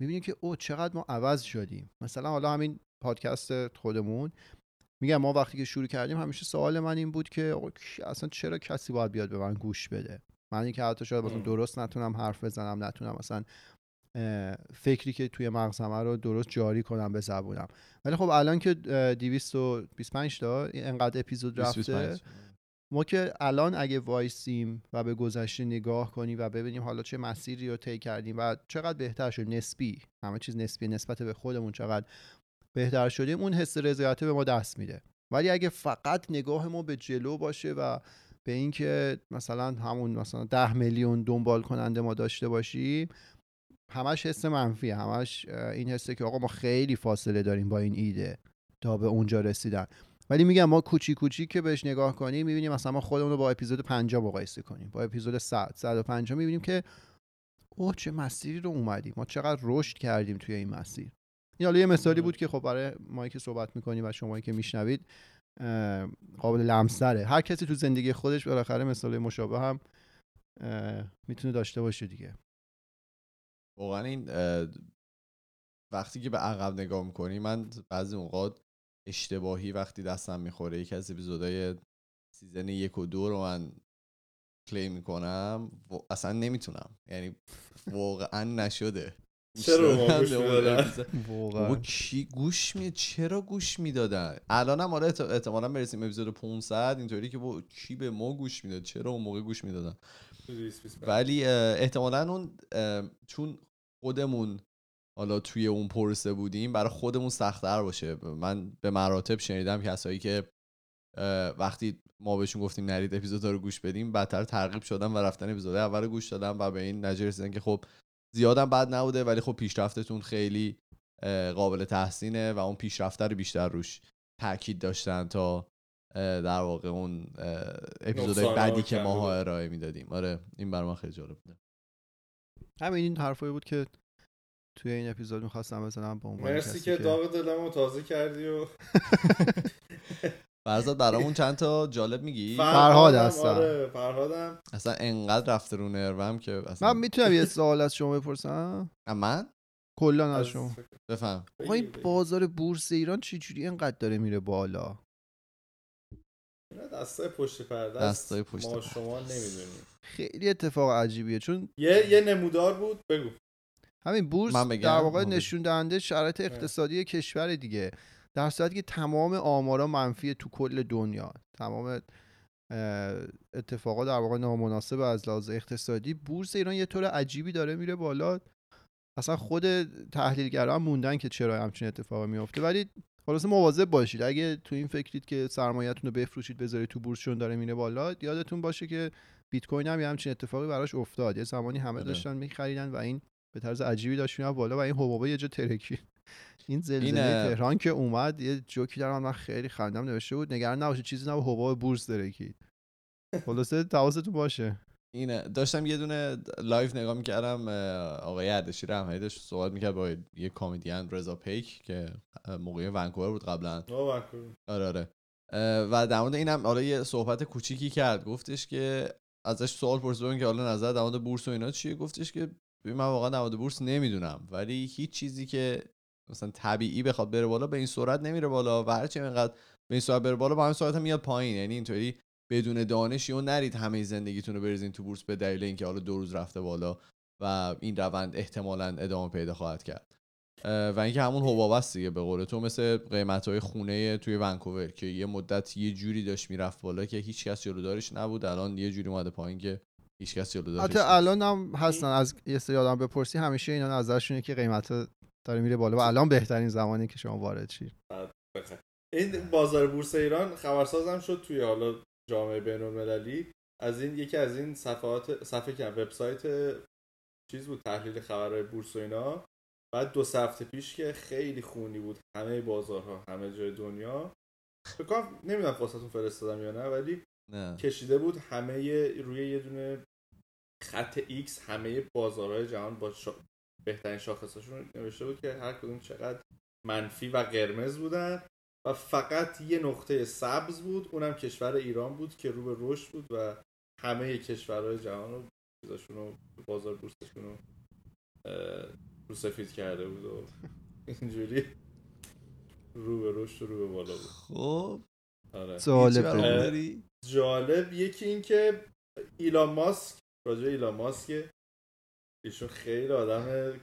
می‌بینیم که او چقدر ما عوض شدیم. مثلا حالا همین پادکست خودمون میگم ما وقتی که شروع کردیم همیشه سوال من این بود که اصلا چرا کسی باید بیاد به من گوش بده من اینکه حتی شاید مثلا. درست نتونم حرف بزنم نتونم مثلا فکری که توی مغزمه رو درست جاری کنم به زبونم ولی خب الان که اه، 225 تا انقدر اپیزود رفته 25. ما که الان اگه وایسیم و به گذشته نگاه کنیم و ببینیم حالا چه مسیری رو طی کردیم و چقدر بهتر شد نسبی همه چیز نسبی نسبت به خودمون چقدر بهتر شدیم اون حس رضایت به ما دست میده. ولی اگه فقط نگاه ما به جلو باشه و به اینکه مثلا همون مثلا ده میلیون دنبال کننده ما داشته باشیم همش حس منفیه. همش این حسه که آقا ما خیلی فاصله داریم با این ایده تا به اونجا رسیدن. ولی میگم ما کوچی کوچی که بهش نگاه کنیم می‌بینیم مثلا ما خودمون رو با اپیزود 50 مقایسه کنیم. با اپیزود 100 150 می‌بینیم که اوه چه مسیری رو اومدیم. ما چقدر رشد کردیم توی این مسیر. این حالا یه مثالی بود که خب برای ما که صحبت می‌کنیم و شما که میشنوید قابل لمسره هر کسی تو زندگی خودش بالاخره مثال مشابه هم می‌تونه داشته باشه دیگه. واقعا این وقتی که به عقب نگاه می‌کنی من بعضی اوقات اشتباهی وقتی دستم می‌خوره یکی از اپیزودهای سیزن یک و دو رو من کلیم می‌کنم و اصلا نمی‌تونم. یعنی واقعا نشده. چرا گوش. بابا کی گوش می چرا گوش می‌دادن؟ الان هم حالا احت- احتمالا برسیم اپیزود 500 اینطوری که با کی به ما گوش می‌داد؟ چرا اون موقع گوش می‌دادن؟ 225. ولی احتمالا اون چون خودمون حالا توی اون پرسه بودیم برای خودمون سختتر باشه. من به مراتب شنیدم کسایی که وقتی ما بهشون گفتیم نرید اپیزودا رو گوش بدیم بدتر ترغیب شدن و رفتن اپیزود اول رو گوش دادن و به این نتیجه رسیدن که خب زیادم بد نبوده ولی خب پیشرفتتون خیلی قابل تحسینه و اون پیشرفته رو بیشتر روش تاکید داشتن تا در واقع اون نقصان‌ها بعدی که ماها. ارائه می‌دادیم آره این من خیلی جالب بوده همین این حرفایی بود که توی این اپیزود می‌خواستم بزنم به عنوان مرسی که داغ دلمو تازه کردی و فرزاد برامون چند تا جالب میگی؟ فرهاد فرهادم، هستم. آره فرهادم. اصلا انقدر رفته رو نروم که اصلا من می‌تونم یه سوال از شما بپرسم؟ من؟ کلا از شما. بفهم. این بازار بورس ایران چه جوری اینقدر داره میره بالا؟ اینا دستای پشت پرده است. دستای پشت ما شما. نمی‌دونیم. خیلی اتفاق عجیبیه چون یه یه نمودار بود بگو. همین بورس؟ در واقع بگو. نشون دهنده شرایط اقتصادی کشور دیگه. در صورتی که تمام آمارا منفی تو کل دنیا تمام اه، اتفاقا در واقع نامناسب از لحاظ اقتصادی بورس ایران یه طور عجیبی داره میره بالا. اصلا خود تحلیلگرا هم موندن که چرا همچین اتفاقی میفته ولی خلاصه مواظب باشید. اگه تو این فکرید که سرمایه‌تون رو بفروشید بذارید تو بورس چون داره میره بالا یادتون باشه که بیت کوین هم یه همچین اتفاقی براش افتاد. یه زمانی همه آره. داشتن میخریدن و این به طرز عجیبی داشت می‌رفت بالا و این حبابه یه جا ترکی این زلزله اینه. تهران که اومد یه جوکی دارم من خیلی خندم نوشته بود نگران نباشید چیزی نبود حباب بورس درکید خلاصه حواستون باشه. اینه. داشتم یه دونه لایف نگاه می‌کردم آقای اردشیر رحمتی داشت صحبت می‌کرد با یه کامیدین رضا پیک که موقع ونکوور بود قبلا. آره آره. و در مورد اینم حالا یه صحبت کوچیکی کرد. گفتش که ازش سوال پرسیدن که حالا نظر در مورد بورس و اینا چیه؟ گفتش که ببین من واقعا در مورد بورس نمی‌دونم. ولی هیچ چیزی که مثلا طبیعی بخواد بره بالا به این سرعت نمیره بالا و هرچی اینقدر به این سرعت بره بالا با همین سرعت هم میاد پایین. یعنی اینطوری بدون دانشی و نرید همه زندگیتون رو بریزین تو بورس به دلیل اینکه حالا دو روز رفته بالا و این روند احتمالا ادامه پیدا خواهد کرد. و اینکه همون حباب است دیگه به قول تو مثل قیمت های خونه توی ونکوور که یه مدت یه جوری داشت می‌رفت بالا که هیچ کس جلودارش نبود. الان یه جوری اومده پایین که هیچ کس جلودارش حتی. الان هم هستن. از یه سری آدم بپرسی همیشه اینا نظرشونه که قیمت داره میره بالا و الان بهترین زمانی که شما وارد شید. این بازار بورس ایران خبرسازم شد توی حالا جامعه بین المللی از این یکی از این صفحات صفحه که وبسایت چیز بود تحلیل خبرهای بورس و اینا. بعد دو هفته پیش که خیلی خونی بود همه بازارها همه جای دنیا. فکر کنم نمی‌دونم واسهتون فرستادم یا نه ولی نه. کشیده بود همه روی یه دونه خط X همه بازارهای جهان با شا... بهترین شاخصاشون نوشته بود که هر کدوم چقدر منفی و قرمز بودن و فقط یه نقطه سبز بود اونم کشور ایران بود که رو به رشد بود و همه کشورهای جهان رو چیزاشون رو بازار بورسشون رو رو سفید کرده بود و اینجوری رو به رشد و رو به بالا بود خب آره. داری؟ جالب یکی این که ایلان ماسک راجع به ایلان ماسک ایشون خیلی آدم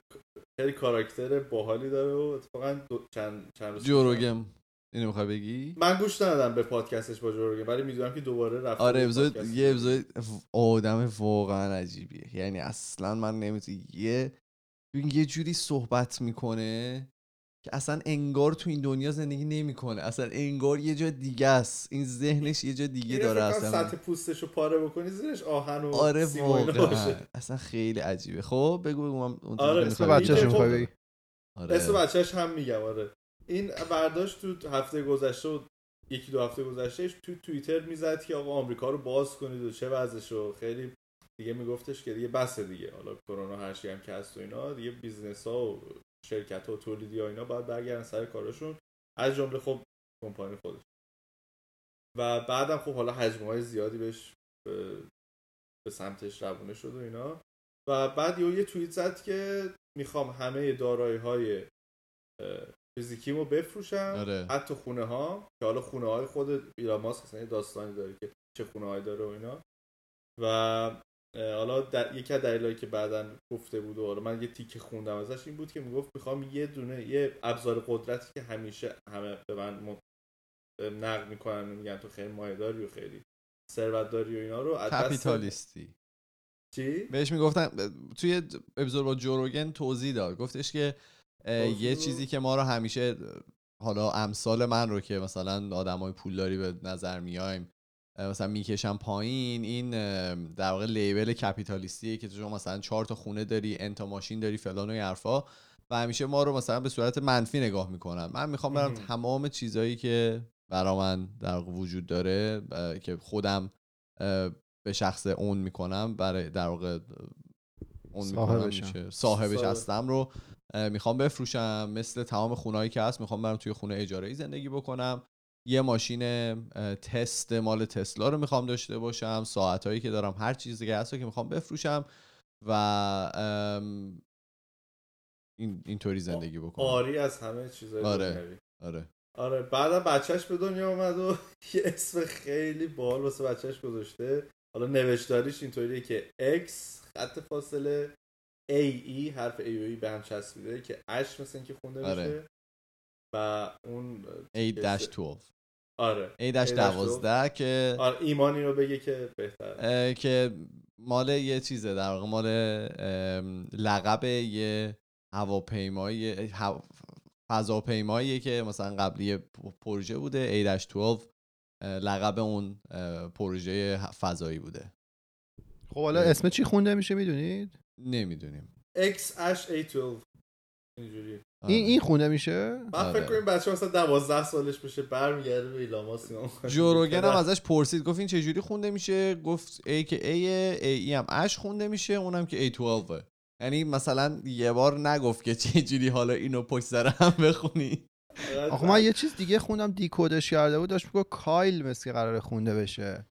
خیلی کاراکتر باحالی داره و اتفاقا دو- چند چند روز جوروگم. اینو می‌خوای بگی؟ من گوش ندادم به پادکستش با جوروگن ولی می‌دونم که دوباره رفته آره ابزار. یه ابزار آدم واقعا عجیبیه. یعنی اصلا من نمی‌تونی یه یه جوری صحبت می‌کنه که اصلا انگار تو این دنیا زندگی نمی‌کنه. اصلا انگار یه جا دیگه است. این ذهنش یه جا دیگه داره اصلا. سطح پوستش رو پاره بکنی زیرش آهن و آره واقعا. اصلا خیلی عجیبه. خب بگو بگو من اون آره، که اسم بچه‌ش می‌خوای آره. اسم بچهش هم میگم آره. این برداشت تو هفته گذشته و یکی دو هفته گذشتهش تو توییتر می‌زد که آقا آمریکا رو باز کنید و چه وضعش و خیلی دیگه میگفتش که دیگه بسه دیگه. حالا کرونا هر چی هم که هست و اینا دیگه business ها و شرکت ها و تولیدی ها اینا باید برگردن سر کارشون. از جمله خب کمپانی خودش. و بعدم خب حالا حجم های زیادی بهش به, سمتش روونه شد و اینا. و بعد یه توییت زد که می‌خوام همه دارایی های فیزیکیمو بفروشم. آره. حتی خونه ها که حالا خونه های خود ایلان ماسک یه داستانی داره که چه خونه های داره و اینا. و حالا در... یکی از دلایلی که بعدا گفته بود و حالا من یه تیکه خوندم ازش این بود که می‌گفت می‌خوام یه دونه یه ابزار قدرتی که همیشه همه به من م... نقد می‌کنن میگن تو خیلی مایه‌داری و خیلی ثروتداری و اینا رو کپیتالیستی. چی؟ بهش می‌گفتن توی اپیزود با جوروگن توضیح داد. گفتش که یه؟ چیزی که ما رو همیشه حالا امثال من رو که مثلا آدمای پولداری به نظر میایم مثلا می‌کشن پایین این در واقع لیبل کپیتالیستیه که تو شما مثلا چهار تا خونه داری انتا ماشین داری فلان و این حرفا و همیشه ما رو مثلا به صورت منفی نگاه می‌کنن من می‌خوام برم. تمام چیزایی که برا من در واقع وجود داره که خودم به شخص اون می‌کنم برای در واقع اون صاحبشم. میشه صاحبش صاحب. هستم رو می‌خوام بفروشم مثل تمام خونهایی که هست می‌خوام برم توی خونه اجاره ای زندگی بکنم یه ماشین تست مال تسلا رو می‌خوام داشته باشم ساعت هایی که دارم هر چیزی که هست رو که می‌خوام بفروشم و این اینطوری زندگی بکنم. آری از همه چیزای آره. دنیوی آره. آره بعدم بچهش به دنیا اومد و یه اسم خیلی بال واسه بچهش گذاشته. حالا نوشتاریش اینطوریه که X خط فاصله AE حرف A و E به هم چسبیده که اش مثل اینکه خونده آره. میشه و اون 8-12 آره. 8-12 که آره ایمانی رو بگه که بهتر اه، که مال یه چیزه در واقع مال لقب یه هواپیمای هوا- فضاپیماییه که مثلا قبلی پروژه بوده A-12 اه، لقب اون پروژه فضایی بوده. خب حالا اسم چی خونده میشه می‌دونید؟ نمی‌دونیم. X Ash A12 اینجوری این این خونده میشه؟ من آره. فکر کنیم بچه مثلا 12 سالش بشه برمیگرده به ایلاماس جوروگن هم ازش پرسید. گفت این چجوری خونده میشه؟ گفت A که A A E هم اش خونده میشه اونم که A12 یعنی مثلا یه بار نگفت که چجوری حالا اینو پشت سر هم بخونی. آخه من یه چیز دیگه خوندم دیکودش کرده بود. داشت میگه کایل مثل که قراره خونده بشه.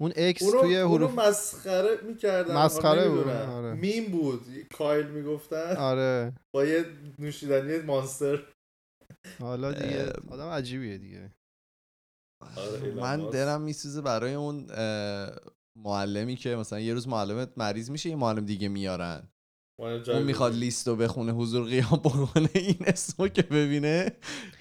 اون اکس اونو, توی اونو حروف مسخره می‌کردن مسخره بود، آره. میم بود کایل می‌گفتن آره با یه نوشیدنی مانستر حالا دیگه اه. آدم عجیبیه دیگه آره، من. دلم میسوزه برای اون اه، معلمی که مثلا یه روز معلمت مریض میشه یه معلم دیگه میارن اون می‌خواد لیست رو بخونه حضور قیام بکنه این اسمو که ببینه.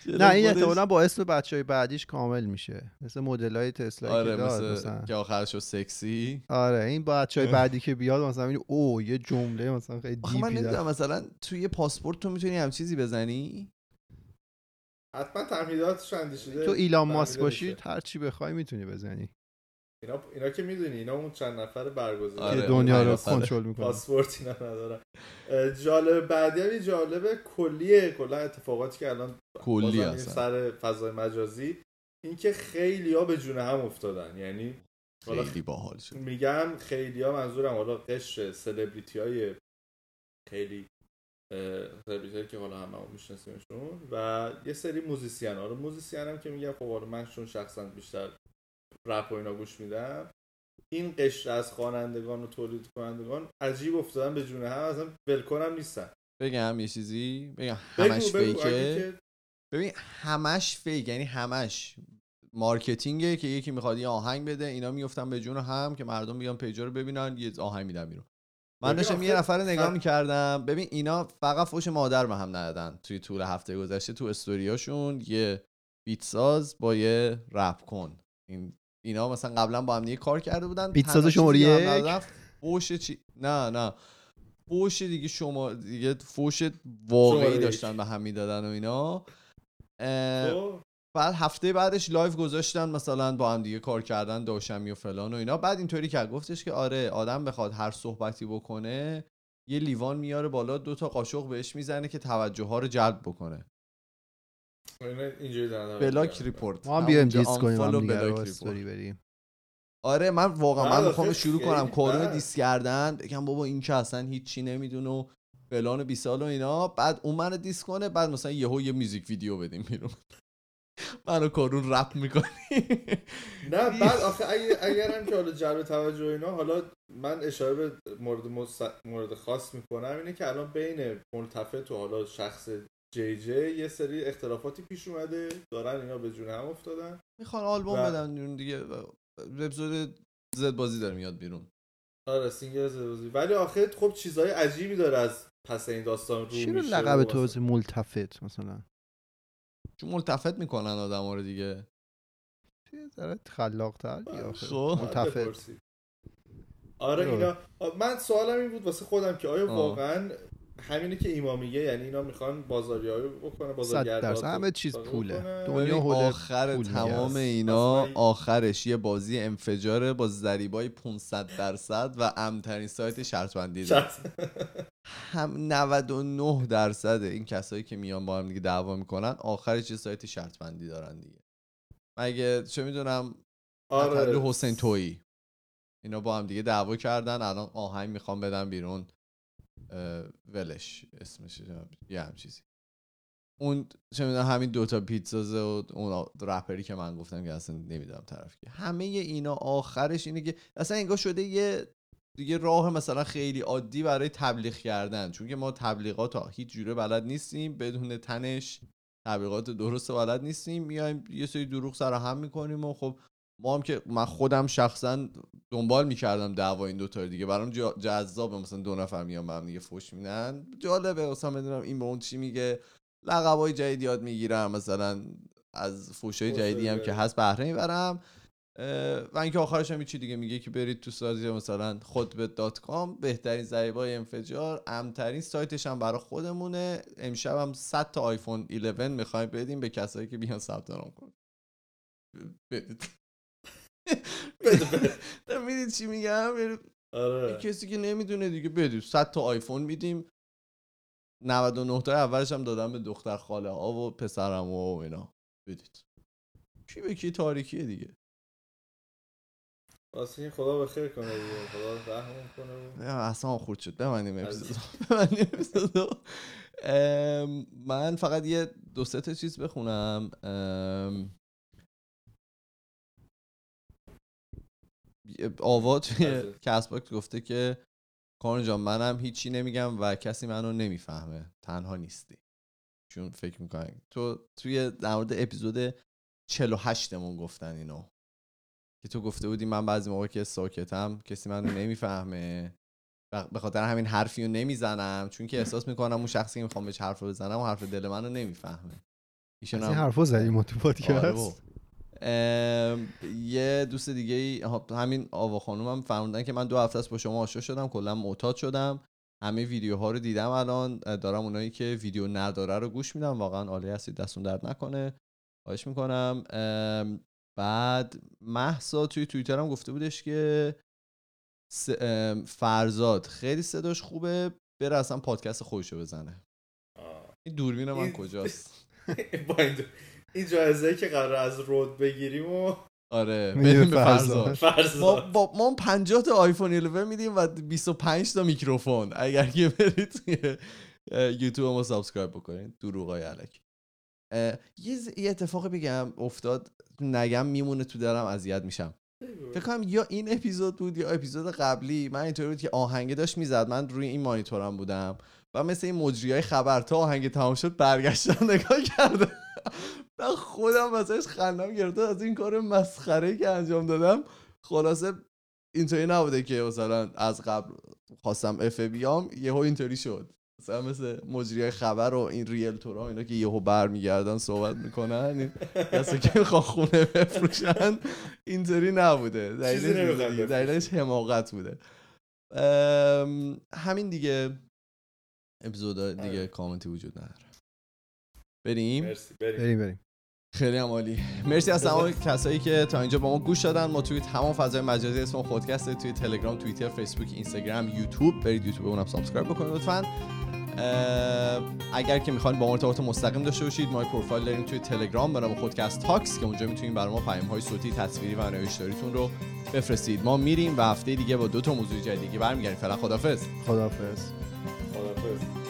نه این احتمالا با اسم بچه های بعدیش کامل میشه. مثل مدل های تسلا آره که مثل مثلا. که آخرش سکسی. آره این بچه های بعدی که بیاد مثلا این او یه جمله مثلا خیلی آخه من دیپی داره. نمی‌دونم مثلا توی پاسپورت تو می‌تونی هم چیزی بزنی؟ حتما تمهیداتش اندیشیده تو ایلان ماسک باشی. هر چی بخوای می‌تونی بزنی. اینا اینا که می‌دونی اینا اون چند نفر برگزیده آره، که دنیا رو. کنترل می‌کنه پاسپورت اینا ندارن. جالب بعدی هم جالب کلیه کلا اتفاقاتی که الان کلی اصلا. سر فضای مجازی اینکه خیلی ها به جون هم افتادن. یعنی خیلی باحال شد. میگم خیلی ها منظورم حالا قشر سلبریتی خیلی سلبریتی که حالا همه هم میشناسیمشون و یه سری musician حالا musician هم که میگم خب حالا من چون شخصا بیشتر رپ و اینا گوش میدم. این قشر از خوانندگان و تولید کنندگان عجیب افتادن به جون هم اصلا ولکن هم نیستن. بگم یه چیزی؟ بگم بگو، همش بگو، اگه fake ه که- ببین همش fake یعنی همش marketing ه که یکی می‌خواد یه آهنگ بده اینا میفتن به جون هم که مردم بیان page ا رو ببینن یه آهنگ میدن بیرون. من داشتم یه نفر نگاه می‌کردم. ببین اینا فقط فوش مادر به هم ندادن توی طول هفته گذشته تو استوریاشون. یه beat ساز با یه رپ کن. این اینا مثلا قبلا با هم دیگه کار کرده بودن beat تنها ساز چیزی شماره یک؟ فوش چی؟ نه نه. فوش دیگه شما دیگه فوش واقعی. داشتن به هم می‌دادن و اینا. خب، بعد هفته بعدش live گذاشتن مثلا با هم دیگه کار کردن داشمی و فلان و اینا. بعد اینطوری که گفتش که آره آدم بخواد هر صحبتی بکنه یه لیوان میاره بالا دو تا قاشق بهش می‌زنه که توجه ها رو جلب بکنه. اینجوری block report. ما هم بیایم diss کنیم هم. بریم. آره من واقعا من می‌خوام شروع کنم. کارن. diss کردن. بگم بابا این که اصلا هیچی نمی‌دونه و فلان و بیسال و اینا. بعد اون منو دیس کنه بعد مثلا یهو یه میوزیک ویدیو بدیم بیرون. منو کارون رپ می‌کنی. نه بعد آخه اگه اگر هم که حالا جلب توجه اینا حالا من اشاره به مورد مورد خاص می‌کنم اینه که الان بین ملتفت و حالا شخص جی جی یه سری اختلافاتی پیش اومده دارن اینا به جون هم افتادن می‌خوان آلبوم و- بدن بیرون دیگه اپیزود زد بازی داره میاد بیرون آره سینگل زوزی ولی آخه خب چیزای عجیبی داره از پس این داستان رو چی لقب تو مثلا- ملتفت مثلا چون ملتفت می‌کنن آدم رو دیگه یه ذره خلاق تر. خب. باید ملتفت. آره آره. اینا من سوالم این بود واسه خودم که آیا. واقعا همینه که ایما میگه یعنی اینا می‌خوان بازاریابی بکنه درصد همه چیز؟ پوله؟ دنیا آخر پول تمام. اینا آخرش یه بازی انفجاره با ضریبای 500 درصد و امترین سایت شرط بندی. هم 99 درصد این کسایی که میان با هم دیگه دعوا می‌کنن آخرش یه سایت شرط بندی دارن دیگه مگه چه می‌دونم آره. حسین تویی اینا با هم دیگه دعوا کردن الان آهنگ می‌خوام بدن بیرون ولش اسمش یه هم چیزی. اون چه می‌دونم همین دوتا پیتزازه و اون رپری که من گفتم که اصلا نمی‌دونم طرف که همه اینا آخرش اینه که اصلا انگار شده یه دیگه راه مثلا خیلی عادی برای تبلیغ کردن. چون که ما تبلیغات ها هیچ جوره بلد نیستیم بدون تنش تبلیغات درست بلد نیستیم. میایم یه سری دروغ سر هم می‌کنیم و خب ما هم که من خودم شخصا دنبال می‌کردم دعوا این دوتا دیگه. برام جذابه. مثلا دو نفر میان به هم دیگه فوش میدن. جالبه. مثلا بدونم این به اون چی میگه. لقبای جدید یاد می‌گیرم. مثلا از فوشای جدیدی هم که. هست بهره می‌برم. و اینکه آخرش هم چی دیگه میگه که برید تو سایت مثلا خطبه dot com. بهترین ضریبای انفجار. امن‌ترین سایتش هم برای خودمونه. امشب هم 100 تا آیفون 11 می‌خوایم بدیم به کسایی که بیان ثبت نام کنن. می‌دید چی میگم؟ برید آره. کسی که نمی‌دونه دیگه بدید 100 تا آیفون میدیم. 99 تا اولش هم دادم به دختر خاله ها و پسرم و اینا. بدید. کی به کی تاریکیه دیگه؟ واسه خدا به خیر کنه دیگه. خدا رحم کنه. اصلا خورد شد. ببندیم اپیزودو ببندیم اپیزودو من فقط یه دو سه تا چیز بخونم. آوا توی بله. کسب باکس گفته که کارن جان منم هیچی نمیگم و کسی منو نمی‌فهمه. تنها نیستی. چون فکر می‌کنن تو توی در مورد اپیزود 48 مون گفتن اینو. که تو گفته بودی من بعضی موقع که ساکتم کسی منو نمی‌فهمه. و به خاطر همین حرفی رو نمی‌زنم. چون که احساس می‌کنم اون شخصی که می‌خوام بهش حرف رو بزنم و حرف دل منو نمی‌فهمه. ایشون هم- حرفا زدیم ما تو آره پادکست یه دوست دیگه ای همین آوا خانوم هم فرمودن که من دو هفته است با شما آشنا شدم کلا معتاد شدم. همه ویدیوها رو دیدم الان. دارم اونایی که ویدیو نداره رو گوش میدم. واقعا عالی هستید دستون درد نکنه. خواهش می‌کنم. بعد محسا توی توییتر هم گفته بودش که فرزاد خیلی صداش خوبه بره اصلا پادکست خودشو بزنه. این دوربین من کجاست؟ با این این جایزه که قرار از رود بگیریم و آره بریم به فرزاد. فرض ما, با ما 50 تا آیفون 11 میدیم و 25 تا میکروفون. اگر که برید یوتیوب ما subscribe بکنید دروغای الکی. اه، یه ز- یه اتفاقی بگم افتاد نگم میمونه تو دلم اذیت میشم. فکر کنم یا این اپیزود بود یا اپیزود قبلی. من اینطوری بود که آهنگ داشت می‌زد. من روی این مانیتورم بودم. و مثل این مجری های خبر تا آهنگ تمام شد برگشتم نگاه کردم. من خودم واسه‌ش خندم گرفته از این کار مسخره که انجام دادم. خلاصه اینطوری نبوده که مثلا از قبل خواستم اف بیام یهو اینطوری شد. مثلا مثل مجری خبر و این ریلتورا اینا که یهو برمیگردن صحبت می‌کنن کسی که می‌خوان خونه بفروشن اینطوری نبوده. دلیلش حماقت بوده. همین دیگه اپیزود دیگه آره. کامنتی وجود نداره. بریم؟ مرسی بریم. بریم بریم. خیلی هم عالی. مرسی از تمام کسایی که تا اینجا با ما گوش دادن. ما توی تمام فضای مجازی اسم خودکسته توی تلگرام توییتر فیسبوک اینستاگرام یوتیوب برید یوتیوب اونم subscribe بکنید لطفا. اگر که می‌خواین با ما ارتباط مستقیم داشته باشید ما پروفایل داریم توی تلگرام به نام خودکست تاکس که اونجا می‌تونید برای ما پیام های صوتی تصویری و نوشتاریتون رو بفرستید. ما میریم و هفته دیگه با دو تا موضوع جدیدی برمیگردیم. فعلا خدافظ خداحافظ. خدافظ